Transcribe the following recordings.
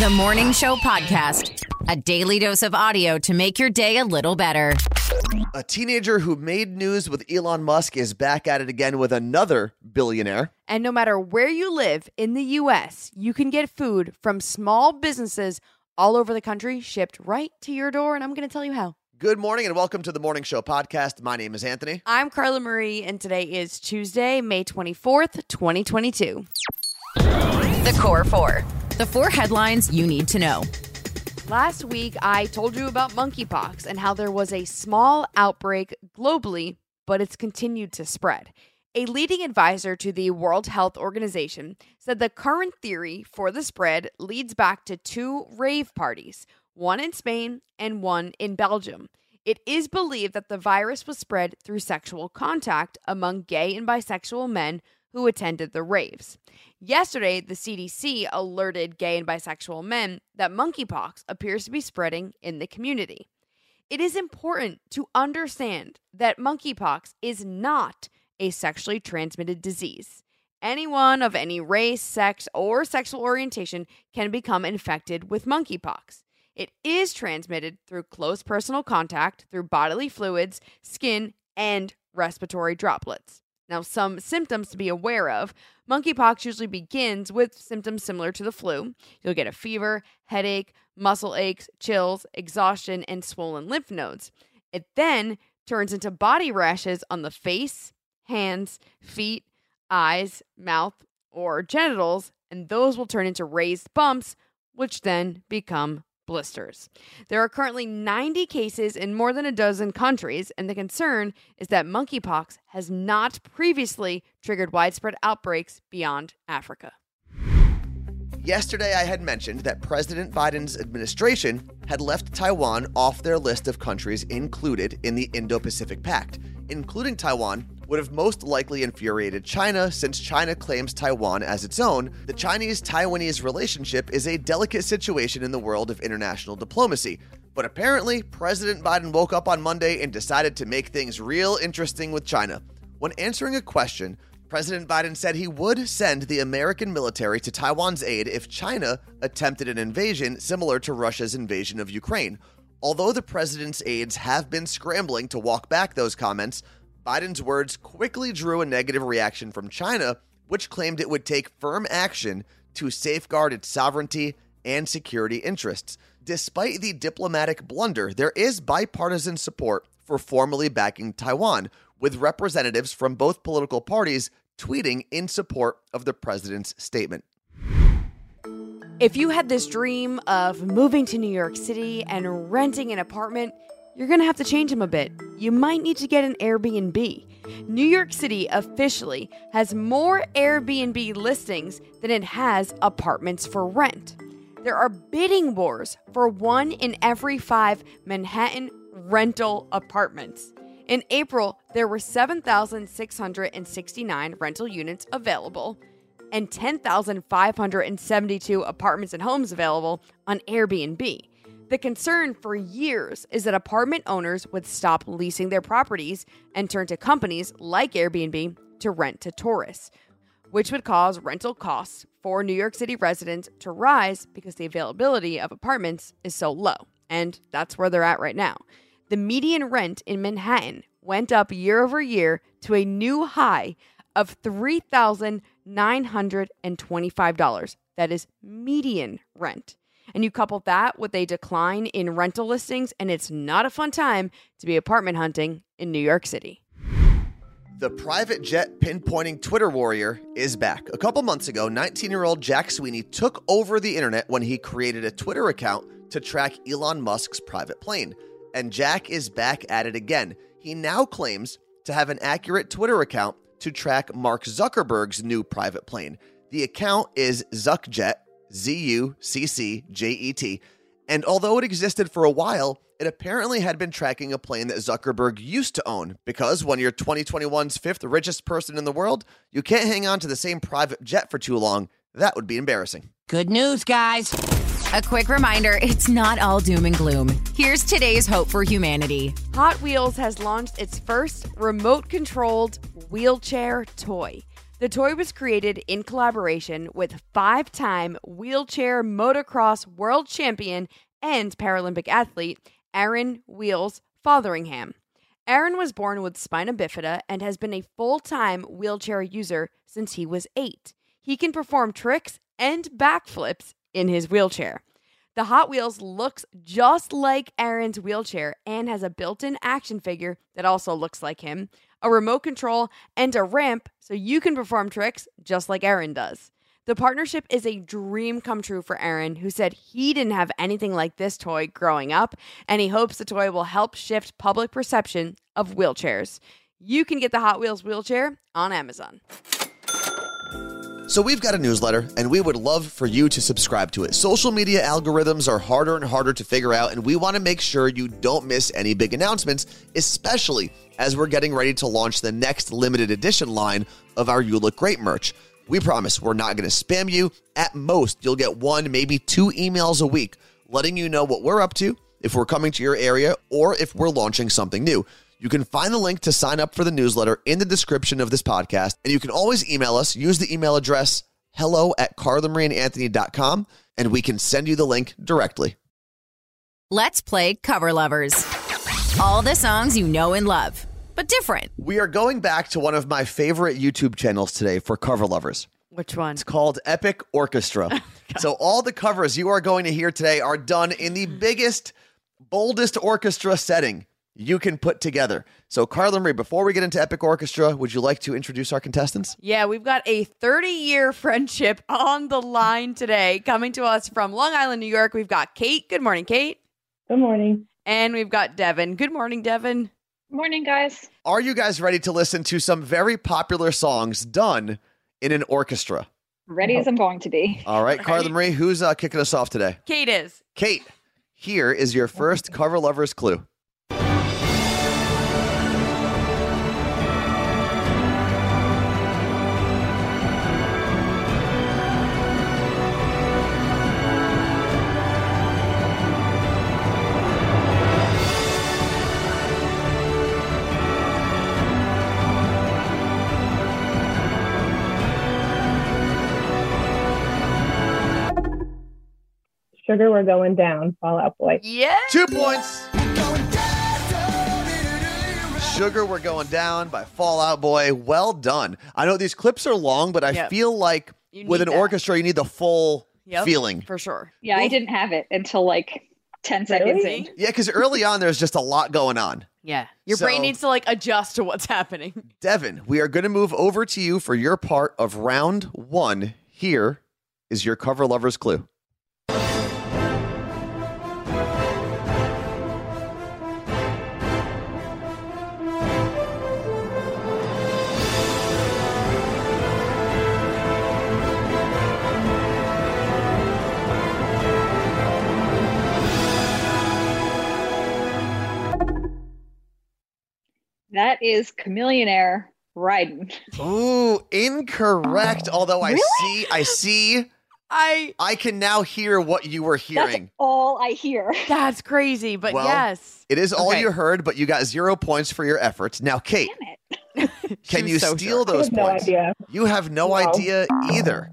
The Morning Show Podcast, a daily dose of audio to make your day a little better. A teenager who made news with Elon Musk is back at it again with another billionaire. And no matter where you live in the US, you can get food from small businesses all over the country shipped right to your door. And I'm going to tell you how. Good morning and welcome to the Morning Show podcast. My name is Anthony. I'm Carla Marie, and today is Tuesday, May 24th, 2022. The Core Four. The four headlines you need to know. Last week, I told you about monkeypox and how there was a small outbreak globally, but it's continued to spread. A leading advisor to the World Health Organization said the current theory for the spread leads back to two rave parties, one in Spain and one in Belgium. It is believed that the virus was spread through sexual contact among gay and bisexual men who attended the raves. Yesterday, the CDC alerted gay and bisexual men that monkeypox appears to be spreading in the community. It is important to understand that monkeypox is not a sexually transmitted disease. Anyone of any race, sex, or sexual orientation can become infected with monkeypox. It is transmitted through close personal contact, through bodily fluids, skin, and respiratory droplets. Now, some symptoms to be aware of monkeypox usually begins with symptoms similar to the flu. You'll get a fever, headache, muscle aches, chills, exhaustion, and swollen lymph nodes. It then turns into body rashes on the face, hands, feet, eyes, mouth, or genitals, and those will turn into raised bumps, which then become blisters. There are currently 90 cases in more than a dozen countries, and the concern is that monkeypox has not previously triggered widespread outbreaks beyond Africa. Yesterday, I had mentioned that President Biden's administration had left Taiwan off their list of countries included in the Indo Pacific Pact. Including Taiwan would have most likely infuriated China since China claims Taiwan as its own. The Chinese Taiwanese relationship is a delicate situation in the world of international diplomacy. But apparently, President Biden woke up on Monday and decided to make things real interesting with China. When answering a question, President Biden said he would send the American military to Taiwan's aid if China attempted an invasion similar to Russia's invasion of Ukraine. Although the president's aides have been scrambling to walk back those comments, Biden's words quickly drew a negative reaction from China, which claimed it would take firm action to safeguard its sovereignty and security interests. Despite the diplomatic blunder, there is bipartisan support for formally backing Taiwan, with representatives from both political parties tweeting in support of the president's statement. If you had this dream of moving to New York City and renting an apartment, you're going to have to change them a bit. You might need to get an Airbnb. New York City officially has more Airbnb listings than it has apartments for rent. There are bidding wars for one in every five Manhattan rental apartments. In April, there were 7,669 rental units available and 10,572 apartments and homes available on Airbnb. The concern for years is that apartment owners would stop leasing their properties and turn to companies like Airbnb to rent to tourists, which would cause rental costs for New York City residents to rise because the availability of apartments is so low. And that's where they're at right now. The median rent in Manhattan went up year over year to a new high of $3,925. That is median rent. And you couple that with a decline in rental listings, and it's not a fun time to be apartment hunting in New York City. The private jet pinpointing Twitter warrior is back. A couple months ago, 19 year old Jack Sweeney took over the internet when he created a Twitter account to track Elon Musk's private plane. And Jack is back at it again. He now claims to have an accurate Twitter account to track Mark Zuckerberg's new private plane. The account is ZuccJet, Z U C C J E T. And although it existed for a while, it apparently had been tracking a plane that Zuckerberg used to own because when you're 2021's fifth richest person in the world, you can't hang on to the same private jet for too long. That would be embarrassing. Good news, guys. A quick reminder it's not all doom and gloom. Here's today's hope for humanity. Hot Wheels has launched its first remote controlled wheelchair toy. The toy was created in collaboration with five time wheelchair motocross world champion and Paralympic athlete Aaron Wheels Fotheringham. Aaron was born with spina bifida and has been a full time wheelchair user since he was eight. He can perform tricks and backflips in his wheelchair. The Hot Wheels looks just like Aaron's wheelchair and has a built in action figure that also looks like him, a remote control, and a ramp so you can perform tricks just like Aaron does. The partnership is a dream come true for Aaron, who said he didn't have anything like this toy growing up, and he hopes the toy will help shift public perception of wheelchairs. You can get the Hot Wheels wheelchair on Amazon. So we've got a newsletter, and we would love for you to subscribe to it. Social media algorithms are harder and harder to figure out, and we want to make sure you don't miss any big announcements, especially as we're getting ready to launch the next limited edition line of our You Look Great merch. We promise we're not going to spam you. At most, you'll get one, maybe two emails a week letting you know what we're up to, if we're coming to your area, or if we're launching something new. You can find the link to sign up for the newsletter in the description of this podcast. And you can always email us. Use the email address hello at carlamarieandanthony.com and we can send you the link directly. Let's play Cover Lovers. All the songs you know and love, but different. We are going back to one of my favorite YouTube channels today for cover lovers. Which one? It's called Epic Orchestra. Oh, so all the covers you are going to hear today are done in the biggest, boldest orchestra setting you can put together. So, Carla Marie, before we get into Epic Orchestra, would you like to introduce our contestants? Yeah, we've got a 30 year friendship on the line today. Coming to us from Long Island, New York, we've got Kate. Good morning, Kate. Good morning. And we've got Devin. Good morning, Devin. Morning, guys. Are you guys ready to listen to some very popular songs done in an orchestra? Ready as I'm going to be. All right, Carla Marie, who's uh, kicking us off today? Kate is. Kate, here is your first cover lovers clue. Sugar, we're going down. Fall Out Boy. Yeah. Two points. Sugar, we're going down by Fallout Boy. Well done. I know these clips are long, but I Yep. feel like You with an that. orchestra, you need the full Yep. feeling. For sure. Yeah, I didn't have it until like 10 seconds Really? in. Yeah, because early on, there's just a lot going on. Yeah. Your So- brain needs to like adjust to what's happening. Devin, we are going to move over to you for your part of round one. Here is your cover lovers clue. That is Chamillionaire riding. Ooh, incorrect. Although I Really? see, I see, I I can now hear what you were hearing. That's hearing. all I hear. that's crazy, but Well, yes. It is all Okay. you heard, but you got zero points for your efforts. Now, Kate, Damn it. She can you so steal sure. I those have no points? idea. You have no, No. idea either.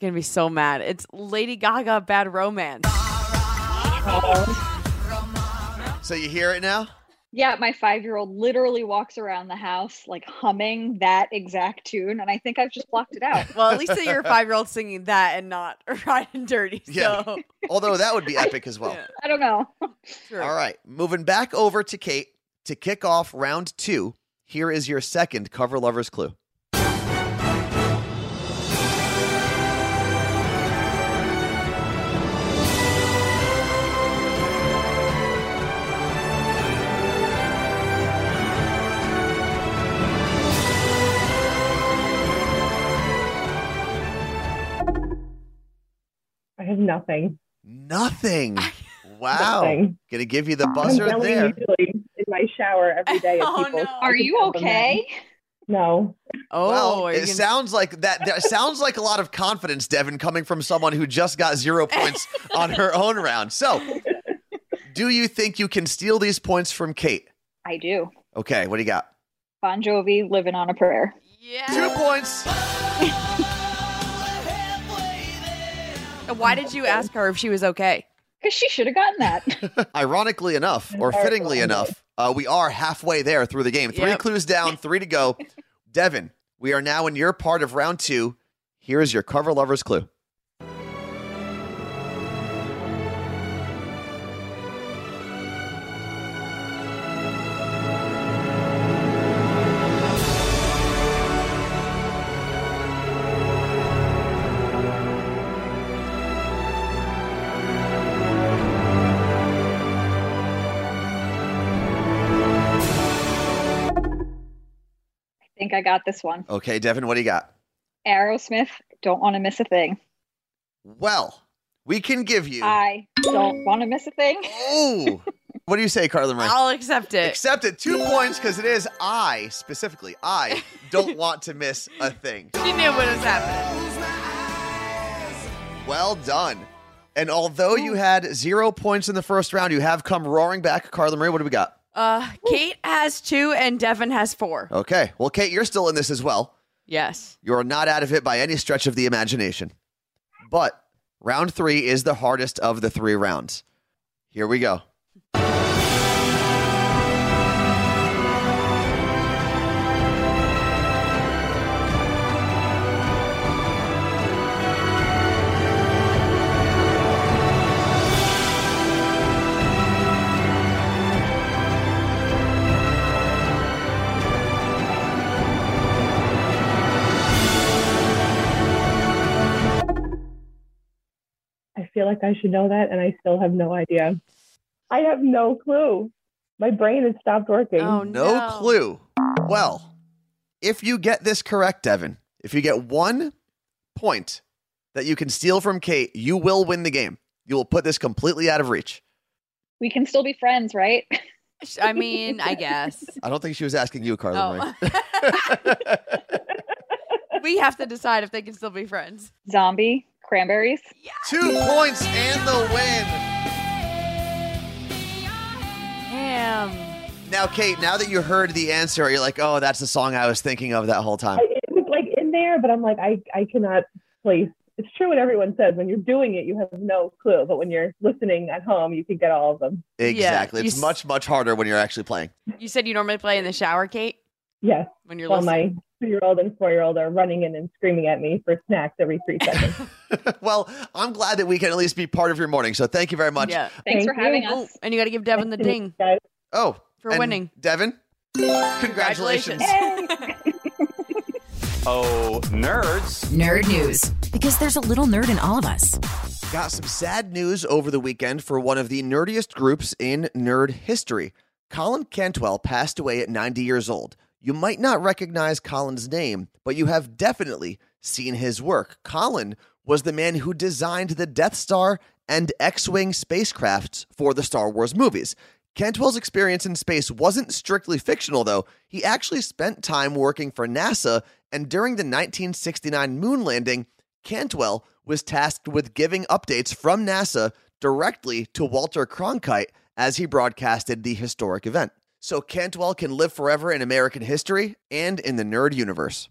Gonna be so mad. It's Lady Gaga Bad Romance. So you hear it now? Yeah, my five year old literally walks around the house like humming that exact tune, and I think I've just blocked it out. Well, at least that your five year old singing that and not riding dirty. Yeah. So Although that would be epic as well. I don't know. true. All right, moving back over to Kate to kick off round two. Here is your second cover lovers clue. Nothing. Nothing. Wow. Nothing. Gonna give you the I'm buzzer there. usually in my shower every day Oh, no. Are you tell them that. okay? No. Oh, well, it gonna- sounds like that. That sounds like a lot of confidence, Devin, coming from someone who just got zero points on her own round. So, do you think you can steal these points from Kate? I do. Okay, what do you got? Bon Jovi living on a prayer. yeah. Two points. Why did you ask her if she was okay? Because she should have gotten that. Ironically enough, or fittingly enough, uh, we are halfway there through the game. Three Yep. clues down, three to go. Devin, we are now in your part of round two. Here is your cover lover's clue. Think I got this one. Okay, Devin, what do you got? Aerosmith, don't want to miss a thing. Well, we can give you. I don't want to miss a thing. oh, what do you say, Carla Marie? I'll accept it. Accept it. Two points because it is I specifically. I don't want to miss a thing. She knew what was happening. Well done. And although you had zero points in the first round, you have come roaring back. Carla Marie, what do we got? Uh, Kate has two and Devin has four. Okay. Well, Kate, you're still in this as well. Yes. You're not out of it by any stretch of the imagination. But round three is the hardest of the three rounds. Here we go. Feel like I should know that, and I still have no idea. I have no clue. My brain has stopped working. Oh No, no, clue. Well, if you get this correct, Devin, if you get one point that you can steal from Kate, you will win the game. You will put this completely out of reach. We can still be friends, right? I mean, I guess. I don't think she was asking you, Carla Oh. Marie. we have to decide if they can still be friends. Zombie, cranberries. Two points and the win. Damn. Now, Kate, now that you heard the answer, you're like, oh, that's the song I was thinking of that whole time. I, it was like in there, but I'm like, I, I cannot place. It's true what everyone says. When you're doing it, you have no clue. But when you're listening at home, you can get all of them. Exactly. you it's s- much, much harder when you're actually playing. You said you normally play in the shower, Kate, Yes. when you're While listening. my two year old and four year old are running in and screaming at me for snacks every three seconds. well, I'm glad that we can at least be part of your morning. So thank you very much. Yeah. Thanks Thank for you. having Oh, us. and you got to give Devin the ding Guys, Oh, for and winning. Devin, congratulations. Oh, nerds. Nerd news. Because there's a little nerd in all of us. Got some sad news over the weekend for one of the nerdiest groups in nerd history. Colin Cantwell passed away at 90 years old. You might not recognize Colin's name, but you have definitely seen his work. Colin was the man who designed the Death Star and X Wing spacecrafts for the Star Wars movies. Cantwell's experience in space wasn't strictly fictional, though. He actually spent time working for NASA, and during the 1969 moon landing, Cantwell was tasked with giving updates from NASA directly to Walter Cronkite as he broadcasted the historic event. So Cantwell can live forever in American history and in the nerd universe.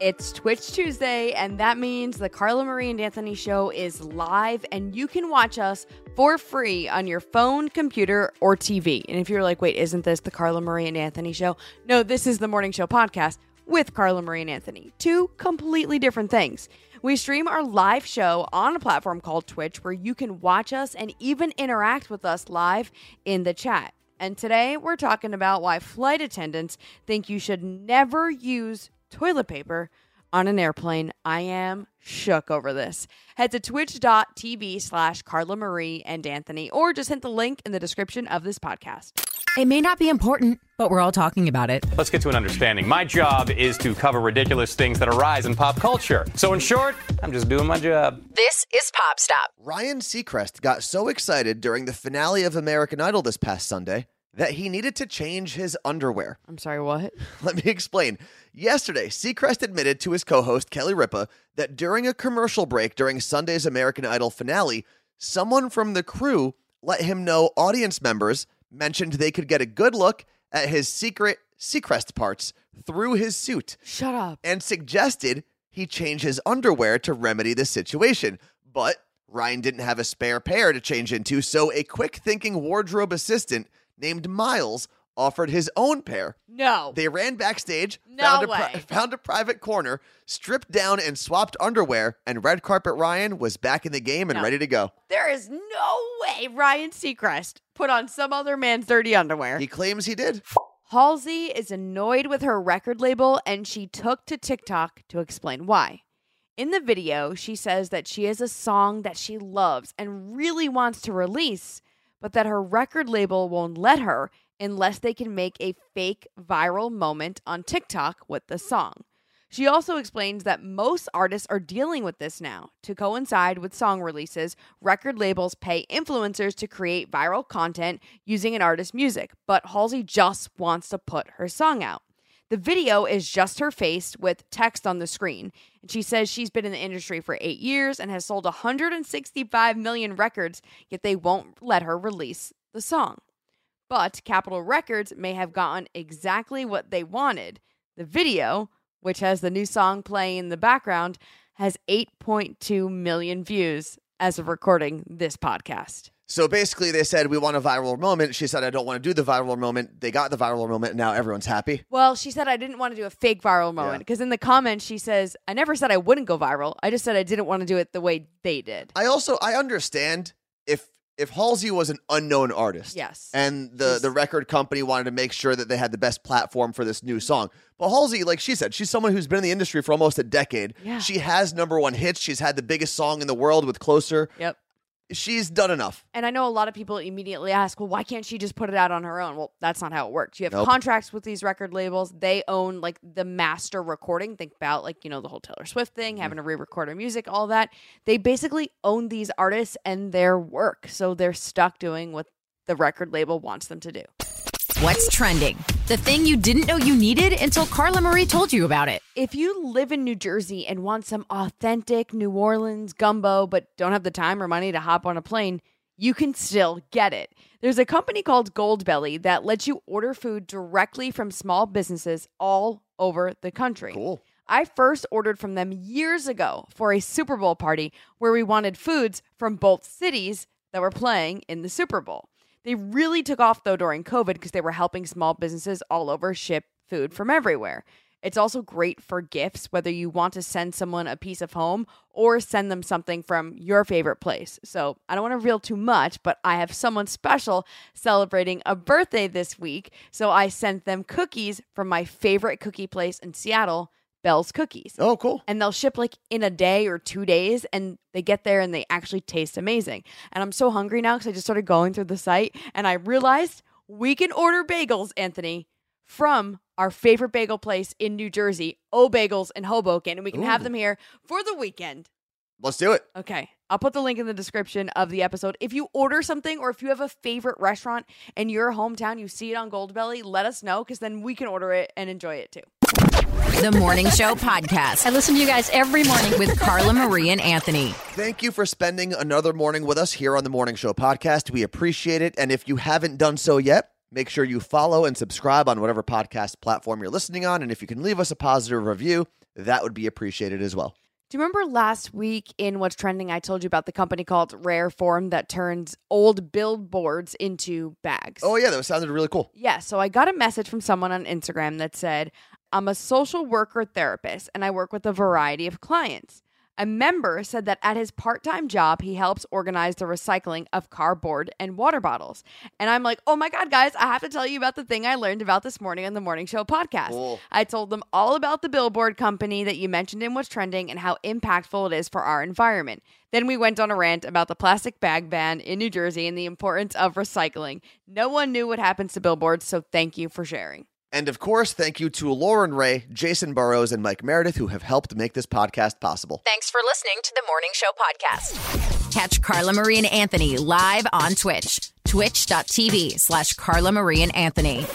It's Twitch Tuesday, and that means the Carla Marie and Anthony show is live, and you can watch us for free on your phone, computer, or TV. And if you're like, wait, isn't this the Carla Marie and Anthony show? No, this is the Morning Show podcast with Carla Marie and Anthony. Two completely different things. We stream our live show on a platform called Twitch where you can watch us and even interact with us live in the chat. And today we're talking about why flight attendants think you should never use toilet paper on an airplane. I am shook over this. Head to twitch.tv slash Carla Marie and Anthony, or just hit the link in the description of this podcast. It may not be important, but we're all talking about it. Let's get to an understanding. My job is to cover ridiculous things that arise in pop culture. So, in short, I'm just doing my job. This is Pop Stop. Ryan Seacrest got so excited during the finale of American Idol this past Sunday that he needed to change his underwear. I'm sorry, what? Let me explain. Yesterday, Seacrest admitted to his co host, Kelly Ripa, that during a commercial break during Sunday's American Idol finale, someone from the crew let him know audience members mentioned they could get a good look at his secret Seacrest parts through his suit Shut up. and suggested he change his underwear to remedy the situation. But Ryan didn't have a spare pair to change into, so a quick thinking wardrobe assistant named Miles offered his own pair. No. They ran backstage, No found, a way. found a private corner, stripped down and swapped underwear, and Red Carpet Ryan was back in the game and No. ready to go. there is no way Ryan Seacrest put on some other man's dirty underwear. He claims he did. Halsey is annoyed with her record label and she took to TikTok to explain why. In the video, she says that she has a song that she loves and really wants to release, but that her record label won't let her unless they can make a fake viral moment on TikTok with the song. She also explains that most artists are dealing with this now. To coincide with song releases, record labels pay influencers to create viral content using an artist's music, but Halsey just wants to put her song out. The video is just her face with text on the screen. And she says she's been in the industry for eight years and has sold 165 million records, yet they won't let her release the song. But Capitol Records may have gotten exactly what they wanted. The video, which has the new song playing in the background, has 8.2 million views as of recording this podcast. So basically, they said, We want a viral moment. She said, I don't want to do the viral moment. They got the viral moment, and now everyone's happy. Well, she said I didn't want to do a fake viral moment because in the comments she says I never said I wouldn't go viral. I just said I didn't want to do it the way they did. I also I understand if if Halsey was an unknown artist. Yes. And the She's- the record company wanted to make sure that they had the best platform for this new song. But Halsey, like she said, she's someone who's been in the industry for almost a decade. Yeah. She has number one hits. She's had the biggest song in the world with Closer. Yep. She's done enough. And I know a lot of people immediately ask, well, why can't she just put it out on her own? Well, that's not how it works. You have Nope. contracts with these record labels. They own like the master recording. Think about like, you know, the whole Taylor Swift thing, Mm-hmm. having to re record her music, all that. They basically own these artists and their work. So they're stuck doing what the record label wants them to do. What's trending? The thing you didn't know you needed until Carla Marie told you about it. If you live in New Jersey and want some authentic New Orleans gumbo, but don't have the time or money to hop on a plane, you can still get it. There's a company called Goldbelly that lets you order food directly from small businesses all over the country. Cool. I first ordered from them years ago for a Super Bowl party where we wanted foods from both cities that were playing in the Super Bowl. They really took off though during COVID because they were helping small businesses all over ship food from everywhere. It's also great for gifts, whether you want to send someone a piece of home or send them something from your favorite place. So I don't want to reveal too much, but I have someone special celebrating a birthday this week. So I sent them cookies from my favorite cookie place in Seattle, Bell's Cookies Oh, cool. and they'll ship like in a day or two days and they get there and they actually taste amazing and i'm so hungry now because i just started going through the site and i realized we can order bagels anthony from our favorite bagel place in new jersey o bagels in hoboken and we can have them here for the weekend Let's do it. Okay. I'll put the link in the description of the episode. If you order something or if you have a favorite restaurant in your hometown, you see it on Goldbelly, let us know because then we can order it and enjoy it too. The Morning Show Podcast. I listen to you guys every morning. with Carla Marie and Anthony. Thank you for spending another morning with us here on the Morning Show podcast. We appreciate it. And if you haven't done so yet, make sure you follow and subscribe on whatever podcast platform you're listening on. And if you can leave us a positive review, that would be appreciated as well. Do you remember last week in What's Trending, I told you about the company called Rare Form that turns old billboards into bags? Oh, yeah, that sounded really cool. Yeah, so I got a message from someone on Instagram that said, I'm a social worker therapist and I work with a variety of clients. A member said that at his part time job, he helps organize the recycling of cardboard and water bottles. And I'm like, oh my God, guys, I have to tell you about the thing I learned about this morning on the Morning Show podcast. Cool. I told them all about the billboard company that you mentioned in What's Trending and how impactful it is for our environment. Then we went on a rant about the plastic bag ban in New Jersey and the importance of recycling. No one knew what happens to billboards, so thank you for sharing. And of course, thank you to Lauren Ray, Jason Burrows, and Mike Meredith, who have helped make this podcast possible. Thanks for listening to the Morning Show Podcast. Catch Carla Marie and Anthony live on Twitch. Twitch.tv slash Carla Marie and Anthony.